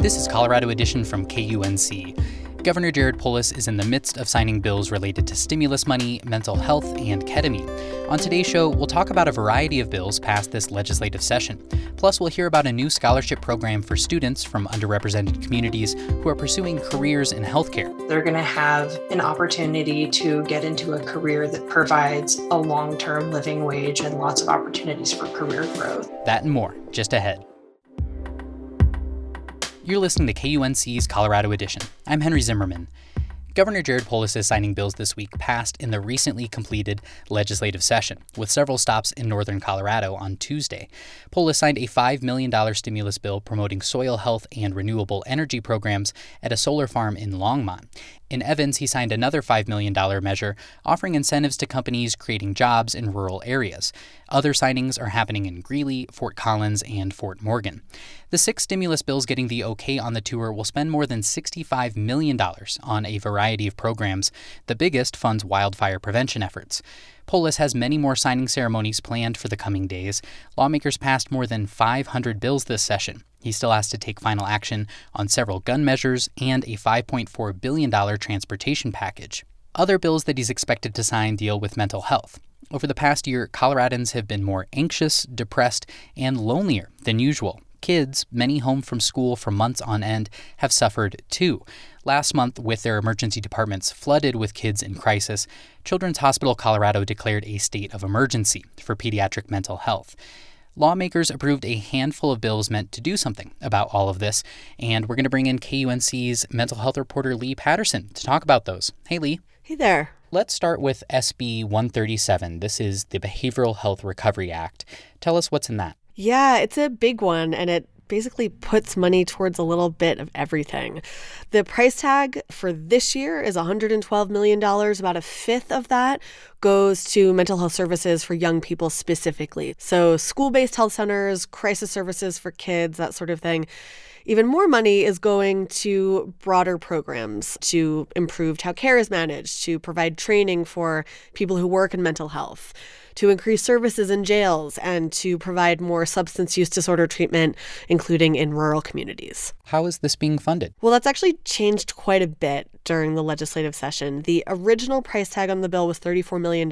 This is Colorado Edition from KUNC. Governor Jared Polis is in the midst of signing bills related to stimulus money, mental health, and ketamine. On today's show, we'll talk about a variety of bills passed this legislative session. Plus, we'll hear about a new scholarship program for students from underrepresented communities who are pursuing careers in healthcare. They're going to have an opportunity to get into a career that provides a long term living wage and lots of opportunities for career growth. That and more, just ahead. You're listening to KUNC's Colorado Edition. I'm Henry Zimmerman. Governor Jared Polis' is signing bills this week passed in the recently completed legislative session, with several stops in northern Colorado on Tuesday. Polis signed a $5 million stimulus bill promoting soil health and renewable energy programs at a solar farm in Longmont. In Evans, he signed another $5 million measure offering incentives to companies creating jobs in rural areas. Other signings are happening in Greeley, Fort Collins, and Fort Morgan. The six stimulus bills getting the okay on the tour will spend more than $65 million on a variety of programs. The biggest funds wildfire prevention efforts. Polis has many more signing ceremonies planned for the coming days. Lawmakers passed more than 500 bills this session. He still has to take final action on several gun measures and a $5.4 billion transportation package. Other bills that he's expected to sign deal with mental health. Over the past year, Coloradans have been more anxious, depressed, and lonelier than usual. Kids, many home from school for months on end, have suffered too. Last month, with their emergency departments flooded with kids in crisis, Children's Hospital Colorado declared a state of emergency for pediatric mental health. Lawmakers approved a handful of bills meant to do something about all of this, and we're going to bring in KUNC's mental health reporter Leigh Paterson to talk about those. Hey, Leigh. Hey there. Let's start with SB 137. This is the Behavioral Health Recovery Act. Tell us what's in that. Yeah, it's a big one and it basically puts money towards a little bit of everything. The price tag for this year is $112 million. About a fifth of that goes to mental health services for young people specifically. So, school based health centers, crisis services for kids, that sort of thing. Even more money is going to broader programs to improve how care is managed, to provide training for people who work in mental health to increase services in jails and to provide more substance use disorder treatment, including in rural communities. How is this being funded? Well, that's actually changed quite a bit during the legislative session. The original price tag on the bill was $34 million.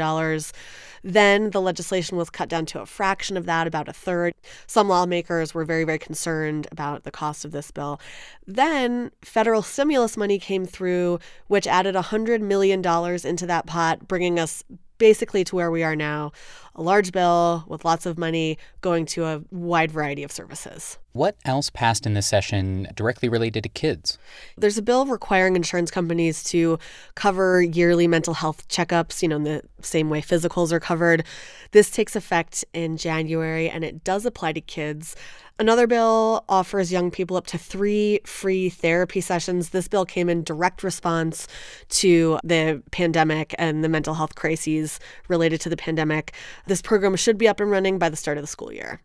Then the legislation was cut down to a fraction of that, about a third. Some lawmakers were very, very concerned about the cost of this bill. Then federal stimulus money came through, which added $100 million into that pot, bringing us basically to where we are now a large bill with lots of money going to a wide variety of services. What else passed in this session directly related to kids? There's a bill requiring insurance companies to cover yearly mental health checkups, you know, in the same way physicals are covered. This takes effect in January and it does apply to kids. Another bill offers young people up to three free therapy sessions. This bill came in direct response to the pandemic and the mental health crises related to the pandemic. This program should be up and running by the start of the school year.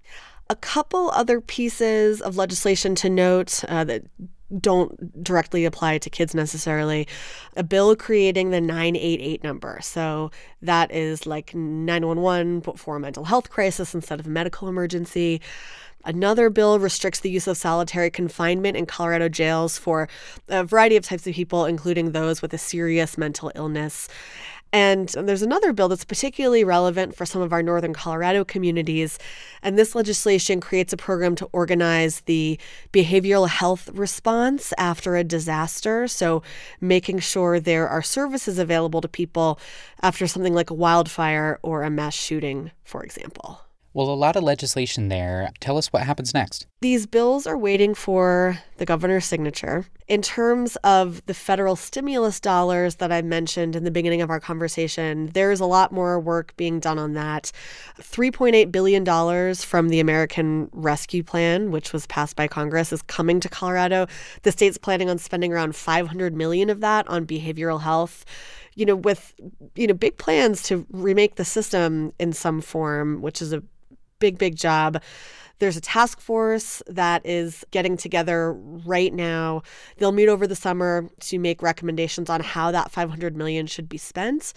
A couple other pieces of legislation to note uh, that don't directly apply to kids necessarily. A bill creating the 988 number. So that is like 911 for a mental health crisis instead of a medical emergency. Another bill restricts the use of solitary confinement in Colorado jails for a variety of types of people, including those with a serious mental illness. And there's another bill that's particularly relevant for some of our northern Colorado communities. And this legislation creates a program to organize the behavioral health response after a disaster. So, making sure there are services available to people after something like a wildfire or a mass shooting, for example. Well, a lot of legislation there. Tell us what happens next. These bills are waiting for the governor's signature. In terms of the federal stimulus dollars that I mentioned in the beginning of our conversation, there's a lot more work being done on that. $3.8 billion from the American Rescue Plan, which was passed by Congress, is coming to Colorado. The state's planning on spending around 500 million of that on behavioral health you know, with you know big plans to remake the system in some form, which is a big, big job. There's a task force that is getting together right now. They'll meet over the summer to make recommendations on how that 500 million should be spent.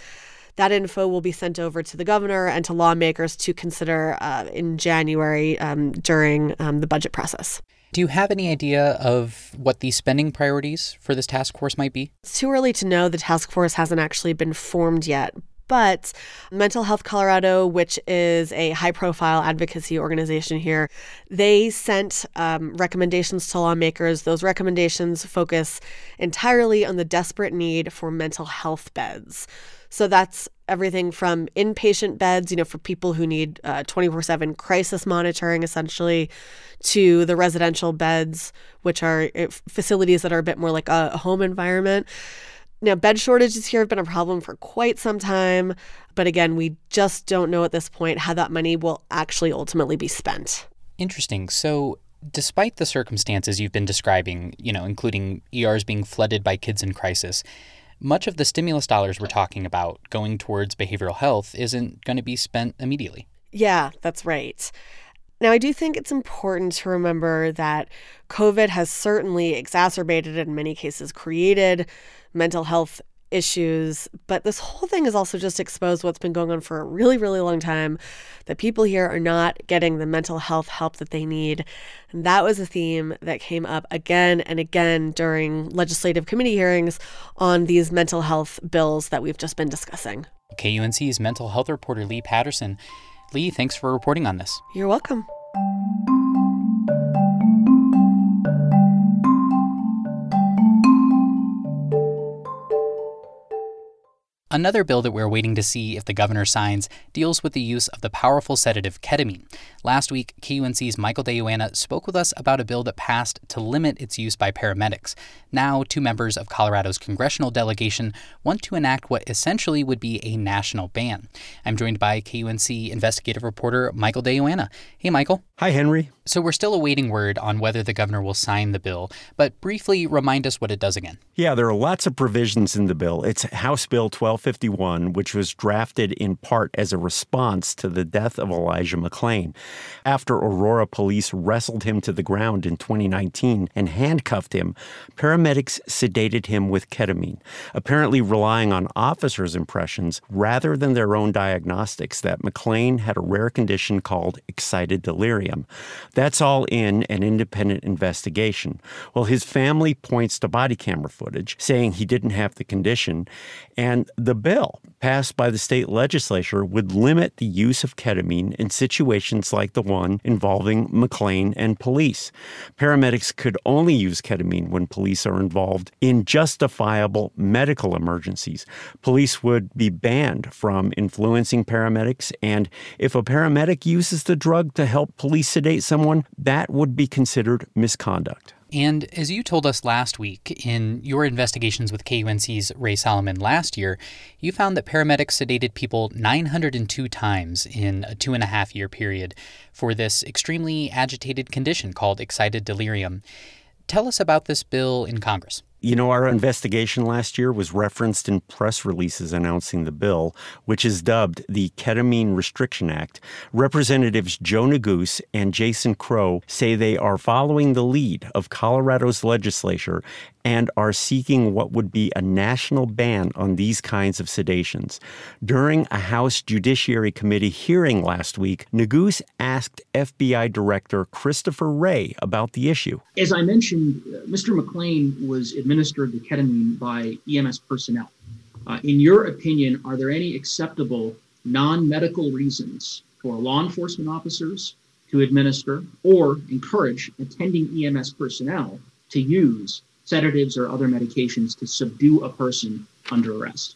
That info will be sent over to the governor and to lawmakers to consider uh, in January um, during um, the budget process. Do you have any idea of what the spending priorities for this task force might be? It's too early to know. The task force hasn't actually been formed yet, but Mental Health Colorado, which is a high profile advocacy organization here, they sent um, recommendations to lawmakers. Those recommendations focus entirely on the desperate need for mental health beds. So that's everything from inpatient beds, you know, for people who need 24 uh, 7 crisis monitoring, essentially, to the residential beds, which are uh, facilities that are a bit more like a home environment. Now, bed shortages here have been a problem for quite some time. But again, we just don't know at this point how that money will actually ultimately be spent. Interesting. So, despite the circumstances you've been describing, you know, including ERs being flooded by kids in crisis, much of the stimulus dollars we're talking about going towards behavioral health isn't going to be spent immediately. Yeah, that's right. Now, I do think it's important to remember that COVID has certainly exacerbated, in many cases, created mental health issues, but this whole thing has also just exposed what's been going on for a really, really long time that people here are not getting the mental health help that they need. And that was a theme that came up again and again during legislative committee hearings on these mental health bills that we've just been discussing. KUNC's mental health reporter Leigh Paterson. Leigh, thanks for reporting on this. You're welcome. Another bill that we're waiting to see if the governor signs deals with the use of the powerful sedative ketamine. Last week, KUNC's Michael De spoke with us about a bill that passed to limit its use by paramedics. Now, two members of Colorado's congressional delegation want to enact what essentially would be a national ban. I'm joined by KUNC investigative reporter Michael De Hey, Michael. Hi, Henry. So we're still awaiting word on whether the governor will sign the bill, but briefly remind us what it does again. Yeah, there are lots of provisions in the bill. It's House Bill 1251, which was drafted in part as a response to the death of Elijah McClain. After Aurora police wrestled him to the ground in 2019 and handcuffed him, paramedics sedated him with ketamine, apparently relying on officers' impressions rather than their own diagnostics that McClain had a rare condition called excited delirium. That's all in an independent investigation. Well, his family points to body camera footage saying he didn't have the condition, and the bill passed by the state legislature would limit the use of ketamine in situations like the one involving McClain and police. Paramedics could only use ketamine when police are involved in justifiable medical emergencies. Police would be banned from influencing paramedics, and if a paramedic uses the drug to help police sedate someone, that would be considered misconduct. And as you told us last week in your investigations with KUNC's Rae Solomon last year, you found that paramedics sedated people 902 times in a two and a half year period for this extremely agitated condition called excited delirium. Tell us about this bill in Congress. You know, our investigation last year was referenced in press releases announcing the bill, which is dubbed the Ketamine Restriction Act. Representatives Joe Neguse and Jason Crow say they are following the lead of Colorado's legislature and are seeking what would be a national ban on these kinds of sedations. During a House Judiciary Committee hearing last week, Neguse asked FBI Director Christopher Wray about the issue. As I mentioned, uh, Mr. McClain was administered the ketamine by EMS personnel. Uh, in your opinion, are there any acceptable non medical reasons for law enforcement officers to administer or encourage attending EMS personnel to use sedatives or other medications to subdue a person under arrest.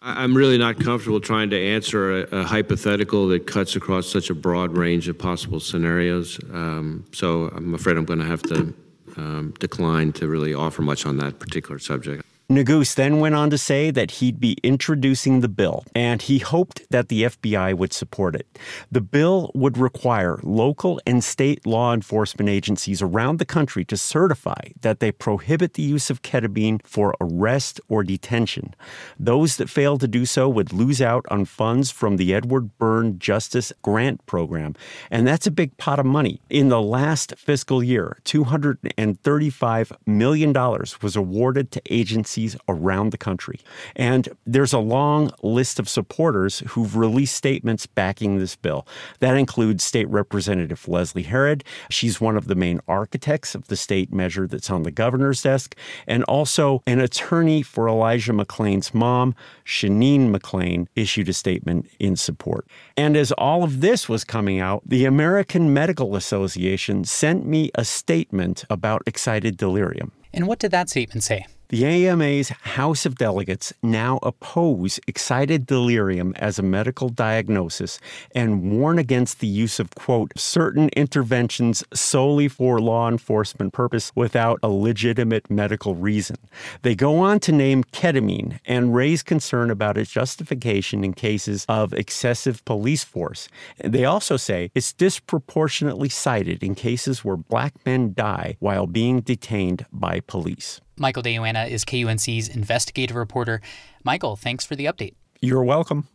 I'm really not comfortable trying to answer a, a, hypothetical that cuts across such a broad range of possible scenarios. Um, so I'm afraid I'm going to have to um, decline to really offer much on that particular subject. Neguse then went on to say that he'd be introducing the bill, and he hoped that the FBI would support it. The bill would require local and state law enforcement agencies around the country to certify that they prohibit the use of ketamine for arrest or detention. Those that fail to do so would lose out on funds from the Edward Byrne Justice Grant Program, and that's a big pot of money. In the last fiscal year, $235 million was awarded to agencies agencies around the country. And there's a long list of supporters who've released statements backing this bill. That includes State Representative Leslie Herod. She's one of the main architects of the state measure that's on the governor's desk, and also an attorney for Elijah McClain's mom, Sheneen McClain, issued a statement in support. And as all of this was coming out, the American Medical Association sent me a statement about excited delirium. And what did that statement say? The AMA's House of Delegates now oppose excited delirium as a medical diagnosis and warn against the use of, quote, certain interventions solely for law enforcement purpose without a legitimate medical reason. They go on to name ketamine and raise concern about its justification in cases of excessive police force. They also say it's disproportionately cited in cases where black men die while being detained by police. Michael De Yoanna is KUNC's investigative reporter. Michael, thanks for the update. You're welcome.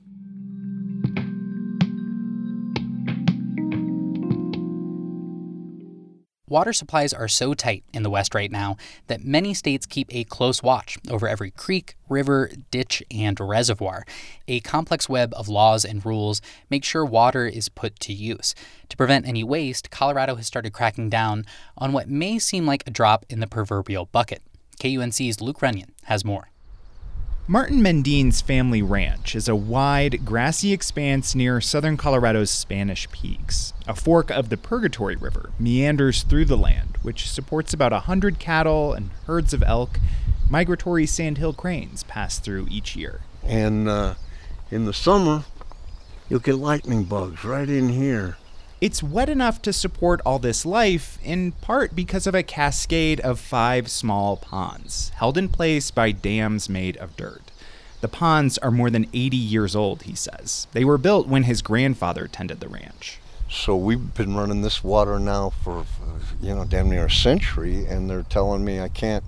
Water supplies are so tight in the West right now that many states keep a close watch over every creek, river, ditch, and reservoir. A complex web of laws and rules make sure water is put to use. To prevent any waste, Colorado has started cracking down on what may seem like a drop in the proverbial bucket. KUNC's Luke Runyon has more. Martin Mendine's family ranch is a wide, grassy expanse near southern Colorado's Spanish Peaks. A fork of the Purgatory River meanders through the land, which supports about a hundred cattle and herds of elk. Migratory sandhill cranes pass through each year. And uh, in the summer, you'll get lightning bugs right in here. It's wet enough to support all this life, in part because of a cascade of five small ponds, held in place by dams made of dirt. The ponds are more than 80 years old, he says. They were built when his grandfather tended the ranch. So we've been running this water now for, you know, damn near a century, and they're telling me I can't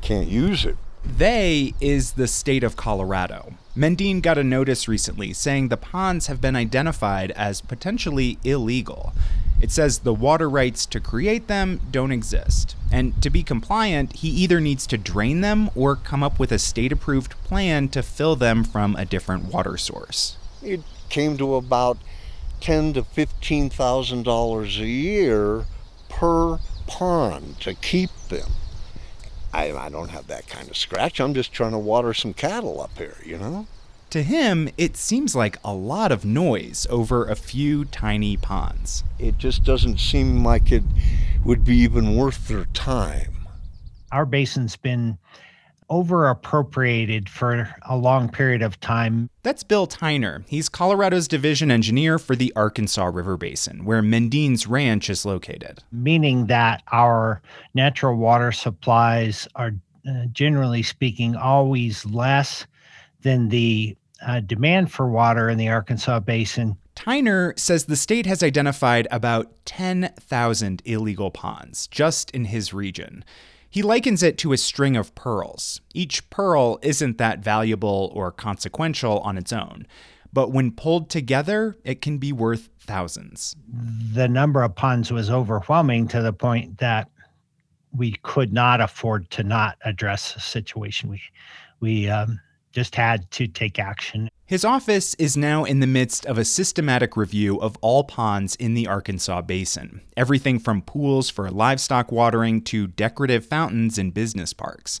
can't use it. They is the state of Colorado. Mendine got a notice recently saying the ponds have been identified as potentially illegal. It says the water rights to create them don't exist. And to be compliant, he either needs to drain them or come up with a state approved plan to fill them from a different water source. It came to about ten to fifteen thousand dollars a year per pond to keep them. I, I don't have that kind of scratch. I'm just trying to water some cattle up here, you know? To him, it seems like a lot of noise over a few tiny ponds. It just doesn't seem like it would be even worth their time. Our basin's been over appropriated for a long period of time. That's Bill Tyner. He's Colorado's division engineer for the Arkansas River Basin, where Mendine's ranch is located. Meaning that our natural water supplies are, uh, generally speaking, always less than the uh, demand for water in the Arkansas Basin. Tyner says the state has identified about 10,000 illegal ponds just in his region. He likens it to a string of pearls. Each pearl isn't that valuable or consequential on its own, but when pulled together, it can be worth thousands. The number of puns was overwhelming to the point that we could not afford to not address the situation. We, we um, just had to take action. His office is now in the midst of a systematic review of all ponds in the Arkansas Basin, everything from pools for livestock watering to decorative fountains in business parks.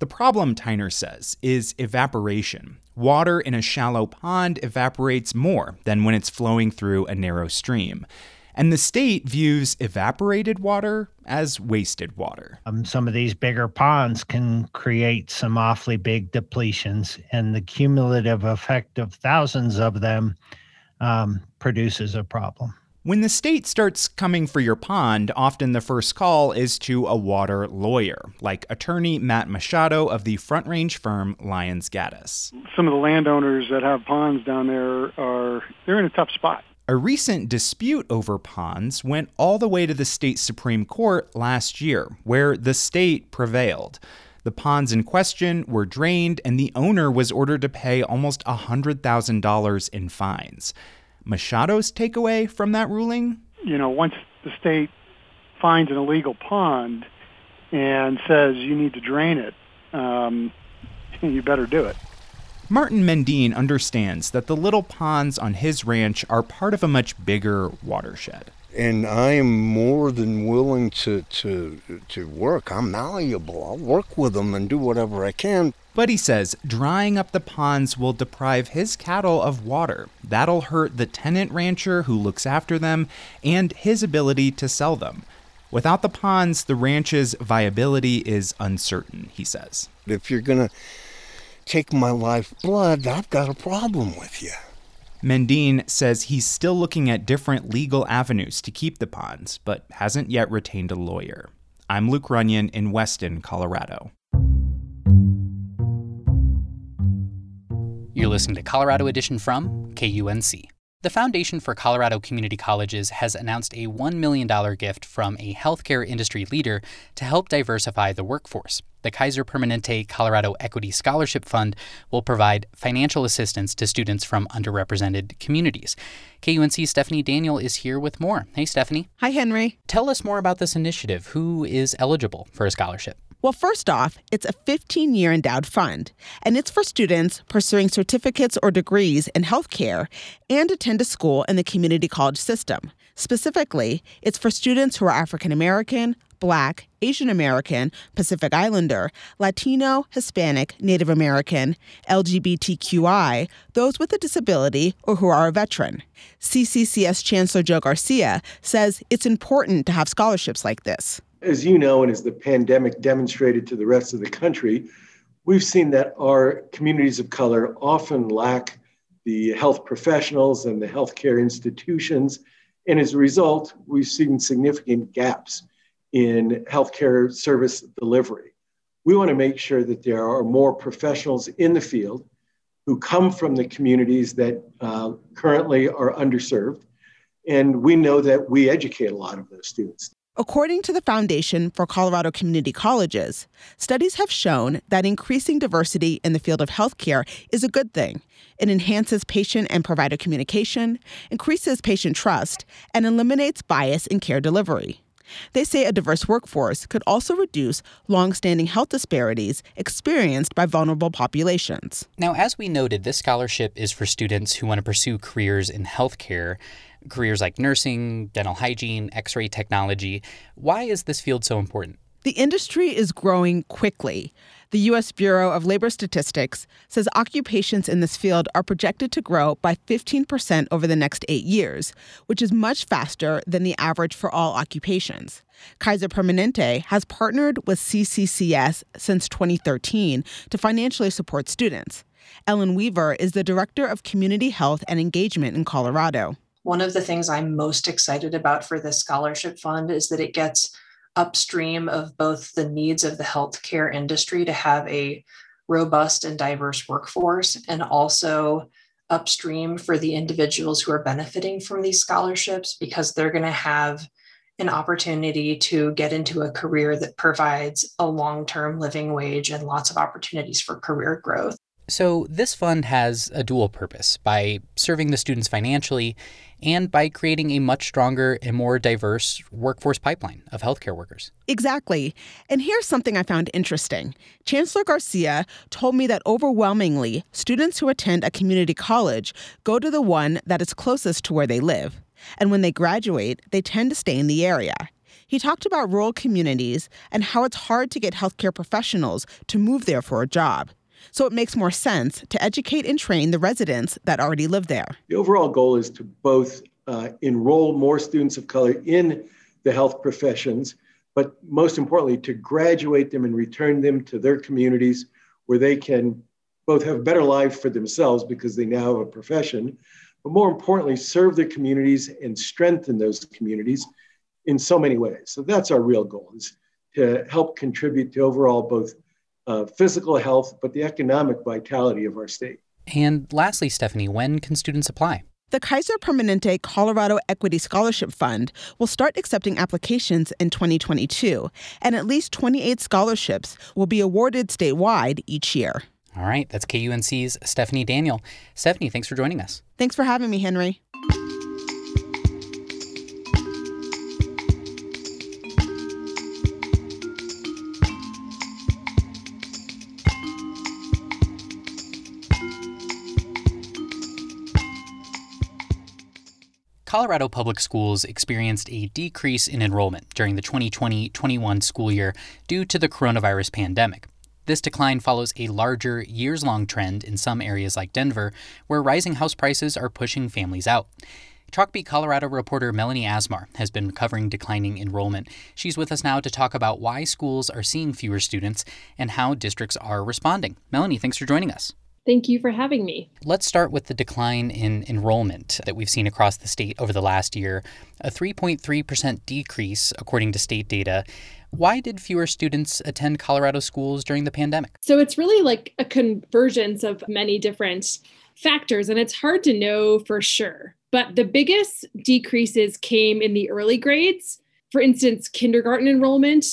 The problem, Tyner says, is evaporation. Water in a shallow pond evaporates more than when it's flowing through a narrow stream. And the state views evaporated water as wasted water. Um, some of these bigger ponds can create some awfully big depletions, and the cumulative effect of thousands of them um, produces a problem. When the state starts coming for your pond, often the first call is to a water lawyer, like attorney Matt Machado of the Front Range firm Lyons Gaddis. Some of the landowners that have ponds down there are they're in a tough spot. A recent dispute over ponds went all the way to the state Supreme Court last year, where the state prevailed. The ponds in question were drained, and the owner was ordered to pay almost $100,000 in fines. Machado's takeaway from that ruling? You know, once the state finds an illegal pond and says you need to drain it, um, you better do it. Martin Mendine understands that the little ponds on his ranch are part of a much bigger watershed. And I am more than willing to, to, to work. I'm malleable. I'll work with them and do whatever I can. But he says drying up the ponds will deprive his cattle of water. That'll hurt the tenant rancher who looks after them and his ability to sell them. Without the ponds, the ranch's viability is uncertain, he says. If you're going to take my lifeblood, I've got a problem with you. Mendine says he's still looking at different legal avenues to keep the ponds, but hasn't yet retained a lawyer. I'm Luke Runyon in Weston, Colorado. You're listening to Colorado Edition from KUNC. The Foundation for Colorado Community Colleges has announced a $1 million gift from a healthcare industry leader to help diversify the workforce. The Kaiser Permanente Colorado Equity Scholarship Fund will provide financial assistance to students from underrepresented communities. KUNC's Stephanie Daniel is here with more. Hey, Stephanie. Hi, Henry. Tell us more about this initiative. Who is eligible for a scholarship? Well, first off, it's a 15 year endowed fund, and it's for students pursuing certificates or degrees in healthcare and attend a school in the community college system. Specifically, it's for students who are African American, Black, Asian American, Pacific Islander, Latino, Hispanic, Native American, LGBTQI, those with a disability, or who are a veteran. CCCS Chancellor Joe Garcia says it's important to have scholarships like this as you know, and as the pandemic demonstrated to the rest of the country, we've seen that our communities of color often lack the health professionals and the healthcare institutions. And as a result, we've seen significant gaps in healthcare service delivery. We want to make sure that there are more professionals in the field who come from the communities that uh, currently are underserved. And we know that we educate a lot of those students. According to the Foundation for Colorado Community Colleges, studies have shown that increasing diversity in the field of healthcare is a good thing. It enhances patient and provider communication, increases patient trust, and eliminates bias in care delivery. They say a diverse workforce could also reduce longstanding health disparities experienced by vulnerable populations. Now, as we noted, this scholarship is for students who want to pursue careers in healthcare careers like nursing, dental hygiene, x ray technology. Why is this field so important? The industry is growing quickly. The U.S. Bureau of Labor Statistics says occupations in this field are projected to grow by 15% over the next eight years, which is much faster than the average for all occupations. Kaiser Permanente has partnered with CCCS since 2013 to financially support students. Ellen Weaver is the Director of Community Health and Engagement in Colorado. One of the things I'm most excited about for this scholarship fund is that it gets upstream of both the needs of the healthcare industry to have a robust and diverse workforce and also upstream for the individuals who are benefiting from these scholarships because they're going to have an opportunity to get into a career that provides a long term living wage and lots of opportunities for career growth. So, this fund has a dual purpose by serving the students financially and by creating a much stronger and more diverse workforce pipeline of healthcare workers. Exactly. And here's something I found interesting Chancellor Garcia told me that overwhelmingly, students who attend a community college go to the one that is closest to where they live. And when they graduate, they tend to stay in the area. He talked about rural communities and how it's hard to get healthcare professionals to move there for a job so it makes more sense to educate and train the residents that already live there. The overall goal is to both uh, enroll more students of color in the health professions, but most importantly, to graduate them and return them to their communities where they can both have a better life for themselves because they now have a profession, but more importantly, serve their communities and strengthen those communities in so many ways. So that's our real goal is to help contribute to overall both uh, physical health, but the economic vitality of our state. And lastly, Stephanie, when can students apply? The Kaiser Permanente Colorado Equity Scholarship Fund will start accepting applications in 2022, and at least 28 scholarships will be awarded statewide each year. All right, that's KUNC's Stephanie Daniel. Stephanie, thanks for joining us. Thanks for having me, Henry. Colorado Public Schools experienced a decrease in enrollment during the 2020 21 school year due to the coronavirus pandemic. This decline follows a larger, years long trend in some areas like Denver, where rising house prices are pushing families out. Chalkbeat Colorado reporter Melanie Asmar has been covering declining enrollment. She's with us now to talk about why schools are seeing fewer students and how districts are responding. Melanie, thanks for joining us. Thank you for having me. Let's start with the decline in enrollment that we've seen across the state over the last year a 3.3% decrease, according to state data. Why did fewer students attend Colorado schools during the pandemic? So it's really like a convergence of many different factors, and it's hard to know for sure. But the biggest decreases came in the early grades. For instance, kindergarten enrollment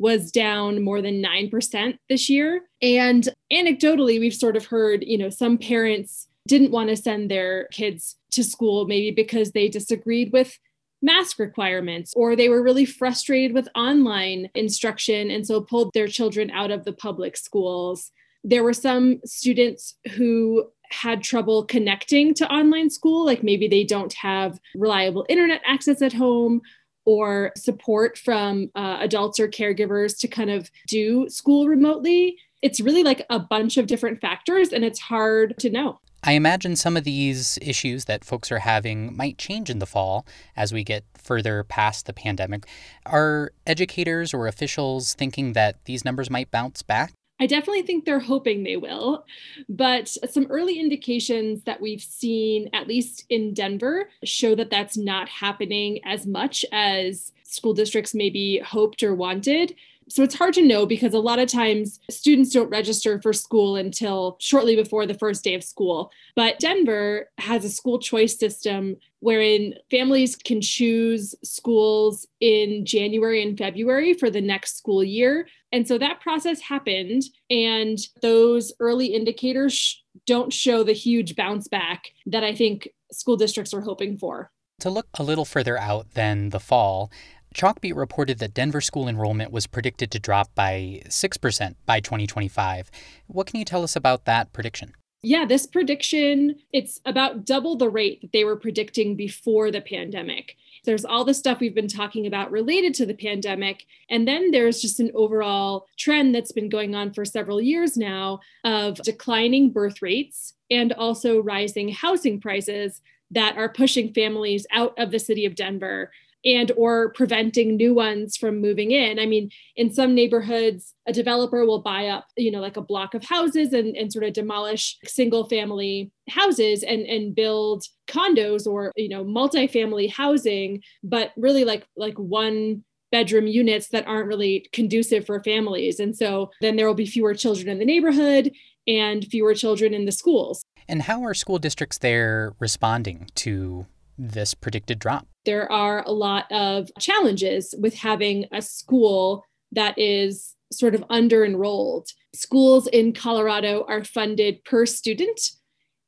was down more than 9% this year. And anecdotally, we've sort of heard, you know, some parents didn't want to send their kids to school maybe because they disagreed with mask requirements or they were really frustrated with online instruction and so pulled their children out of the public schools. There were some students who had trouble connecting to online school, like maybe they don't have reliable internet access at home or support from uh, adults or caregivers to kind of do school remotely. It's really like a bunch of different factors, and it's hard to know. I imagine some of these issues that folks are having might change in the fall as we get further past the pandemic. Are educators or officials thinking that these numbers might bounce back? I definitely think they're hoping they will. But some early indications that we've seen, at least in Denver, show that that's not happening as much as school districts maybe hoped or wanted. So it's hard to know because a lot of times students don't register for school until shortly before the first day of school. But Denver has a school choice system wherein families can choose schools in January and February for the next school year. And so that process happened, and those early indicators don't show the huge bounce back that I think school districts are hoping for. To look a little further out than the fall, Chalkbeat reported that Denver school enrollment was predicted to drop by 6% by 2025. What can you tell us about that prediction? Yeah, this prediction, it's about double the rate that they were predicting before the pandemic. There's all the stuff we've been talking about related to the pandemic. And then there's just an overall trend that's been going on for several years now of declining birth rates and also rising housing prices that are pushing families out of the city of Denver and or preventing new ones from moving in. I mean in some neighborhoods a developer will buy up you know like a block of houses and, and sort of demolish single family houses and and build condos or you know multifamily housing but really like like one bedroom units that aren't really conducive for families. And so then there will be fewer children in the neighborhood and fewer children in the schools. And how are school districts there responding to this predicted drop? There are a lot of challenges with having a school that is sort of under enrolled. Schools in Colorado are funded per student.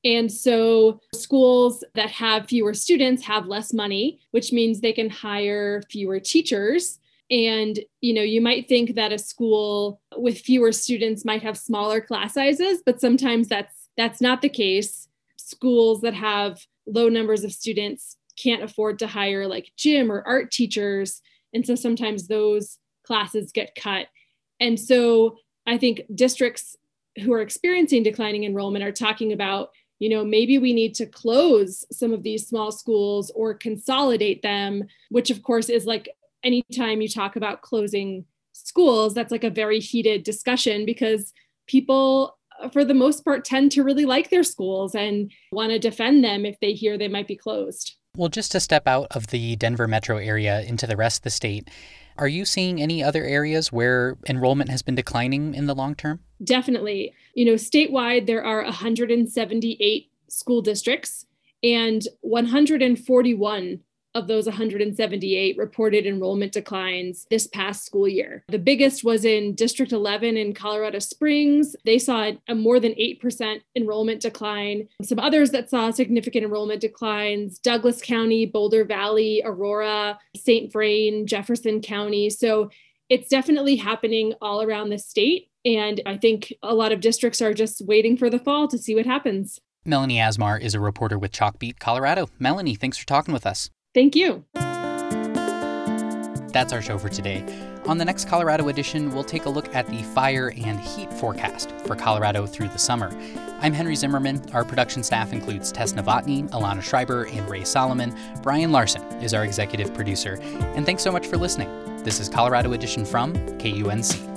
And so schools that have fewer students have less money, which means they can hire fewer teachers. And you know, you might think that a school with fewer students might have smaller class sizes, but sometimes that's that's not the case. Schools that have low numbers of students can't afford to hire like gym or art teachers. And so sometimes those classes get cut. And so I think districts who are experiencing declining enrollment are talking about, you know, maybe we need to close some of these small schools or consolidate them, which of course is like anytime you talk about closing schools, that's like a very heated discussion because people uh, for the most part, tend to really like their schools and want to defend them if they hear they might be closed. Well, just to step out of the Denver metro area into the rest of the state, are you seeing any other areas where enrollment has been declining in the long term? Definitely. You know, statewide, there are 178 school districts, and 141 of those 178 reported enrollment declines this past school year. The biggest was in District 11 in Colorado Springs. They saw a more than 8% enrollment decline. Some others that saw significant enrollment declines Douglas County, Boulder Valley, Aurora, St. Vrain, Jefferson County. So it's definitely happening all around the state. And I think a lot of districts are just waiting for the fall to see what happens. Melanie Asmar is a reporter with Chalkbeat Colorado. Melanie, thanks for talking with us. Thank you. That's our show for today. On the next Colorado edition, we'll take a look at the fire and heat forecast for Colorado through the summer. I'm Henry Zimmerman. Our production staff includes Tess Novotny, Alana Schreiber, and Rae Solomon. Brian Larson is our executive producer. And thanks so much for listening. This is Colorado Edition from KUNC.